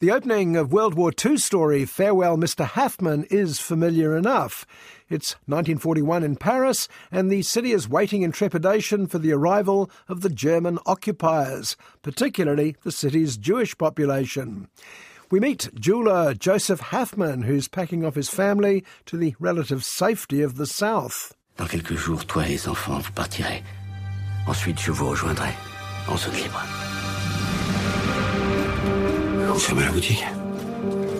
The opening of World War II story Farewell Mr. Haffmann is familiar enough. It's 1941 in Paris, and the city is waiting in trepidation for the arrival of the German occupiers, particularly the city's Jewish population. We meet jeweller Joseph Haffmann, who's packing off his family to the relative safety of the south. Dans quelques jours, toi et les enfants, vous partirez. Ensuite, je vous rejoindrai en zone libre. Vous fermez la boutique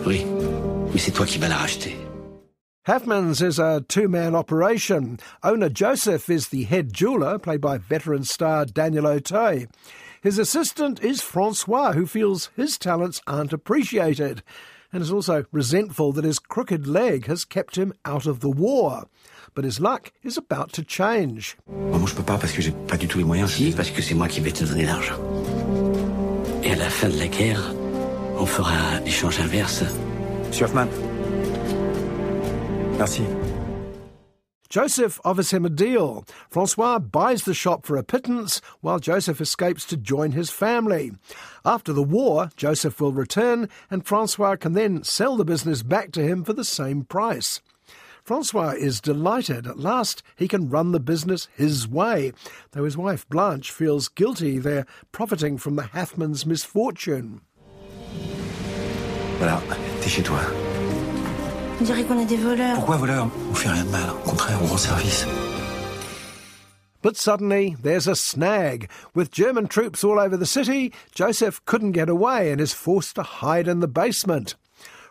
Oui, mais c'est toi qui vas la racheter. Haffmann's is a two man operation. Owner Joseph is the head jeweller, played by veteran star Daniel Auteuil. His assistant is Francois, who feels his talents aren't appreciated and is also resentful that his crooked leg has kept him out of the war. But his luck is about to change. Moi, je peux pas parce que j'ai pas du tout les moyens. Si, parce que c'est moi qui vais te donner l'argent. Et à la fin de la guerre, on fera l'échange inverse. Monsieur Haffmann. Merci. Joseph offers him a deal. Francois buys the shop for a pittance while Joseph escapes to join his family. After the war, Joseph will return and Francois can then sell the business back to him for the same price. Francois is delighted. At last, he can run the business his way, though his wife Blanche feels guilty they're profiting from the Haffmann's misfortune. Voilà, t'es chez toi. On dirait qu'on est des voleurs. Pourquoi voleur On fait rien de mal. Au contraire, on rend service. But suddenly, there's a snag. With German troops all over the city, Joseph couldn't get away and is forced to hide in the basement.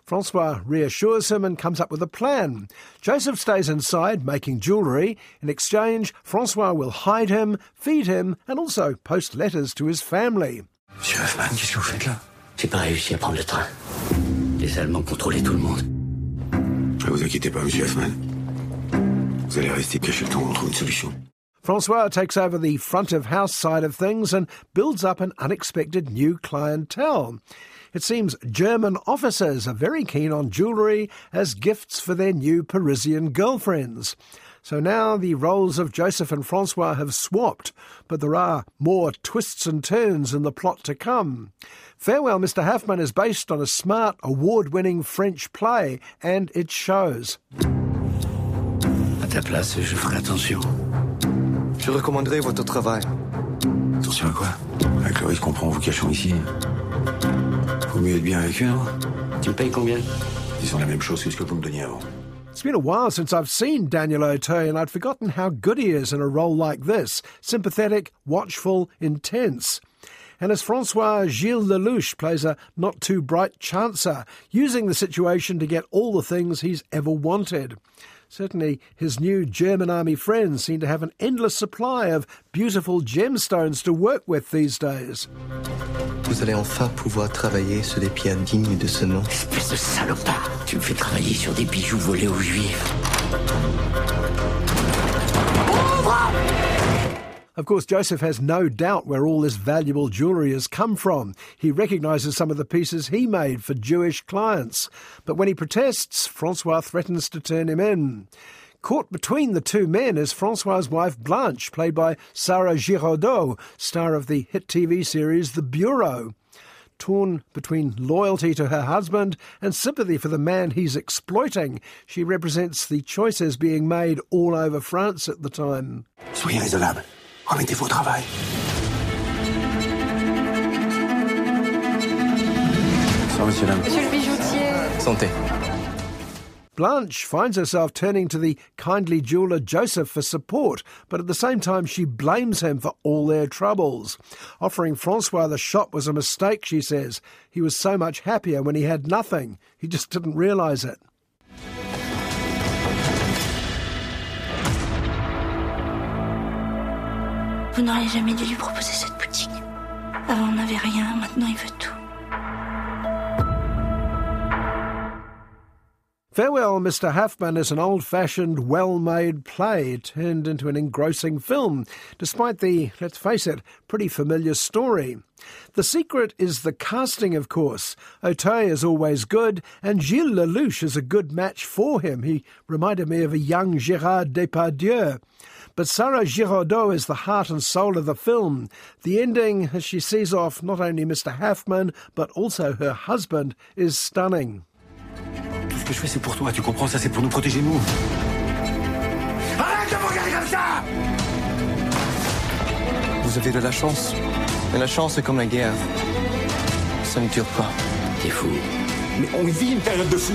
Francois reassures him and comes up with a plan. Joseph stays inside making jewellery. In exchange, Francois will hide him, feed him, and also post letters to his family. Monsieur Haffmann, qu'est-ce que vous faites là J'ai pas réussi à prendre le train. Les Allemands contrôlaient tout le monde. Ne vous inquiétez pas, monsieur Haffmann. Vous allez rester caché le temps qu'on trouve une solution. Francois takes over the front of house side of things and builds up an unexpected new clientele. It seems German officers are very keen on jewellery as gifts for their new Parisian girlfriends. So now the roles of Joseph and Francois have swapped, but there are more twists and turns in the plot to come. Farewell, Mr. Haffmann is based on a smart, award winning French play, and it shows. À ta place, je ferai attention. Je recommanderai votre travail. Attention à quoi Avec le risque qu'on prend en vous cachant ici. Faut mieux être bien avec eux, non Tu me payes combien Disons la même chose que ce que vous me donniez avant. It's been a while since I've seen Daniel Auteuil, and I'd forgotten how good he is in a role like this sympathetic, watchful, intense. And as Francois Gilles Lellouche plays a not too bright chancer, using the situation to get all the things he's ever wanted. Certainly, his new German army friends seem to have an endless supply of beautiful gemstones to work with these days. Vous allez enfin pouvoir travailler sur des pierres dignes de ce nom. Espèce de salopard Tu me fais travailler sur des bijoux volés aux juifs. Of course, Joseph has no doubt where all this valuable jewellery has come from. He recognises some of the pieces he made for Jewish clients. But when he protests, Francois threatens to turn him in. Caught between the two men is Francois's wife Blanche, played by Sara Giraudeau, star of the hit TV series The Bureau. Torn between loyalty to her husband and sympathy for the man he's exploiting, she represents the choices being made all over France at the time. Soyez raisonnable. Remettez-vous au travail. Bonsoir, monsieur, dame. Monsieur le bijoutier. Santé. Blanche finds herself turning to the kindly jeweller Joseph for support, but at the same time she blames him for all their troubles. Offering Francois the shop was a mistake, she says. He was so much happier when he had nothing. He just didn't realise it. Vous n'auriez jamais dû lui proposer cette boutique. Avant, on n'avait rien, maintenant, il veut tout. Farewell, Mr. Haffmann is an old fashioned, well made play turned into an engrossing film, despite the, let's face it, pretty familiar story. The secret is the casting, of course. Auteuil is always good, and Gilles Lellouche is a good match for him. He reminded me of a young Gerard Depardieu. But Sara Giraudeau is the heart and soul of the film. The ending, as she sees off not only Mr. Haffmann, but also her husband, is stunning. Que je fais, c'est pour toi, tu comprends ça, c'est pour nous protéger, nous. Arrête de me regarder comme ça Vous avez de la chance. Mais la chance est comme la guerre. Ça ne dure pas. T'es fou. Mais on vit une période de fou.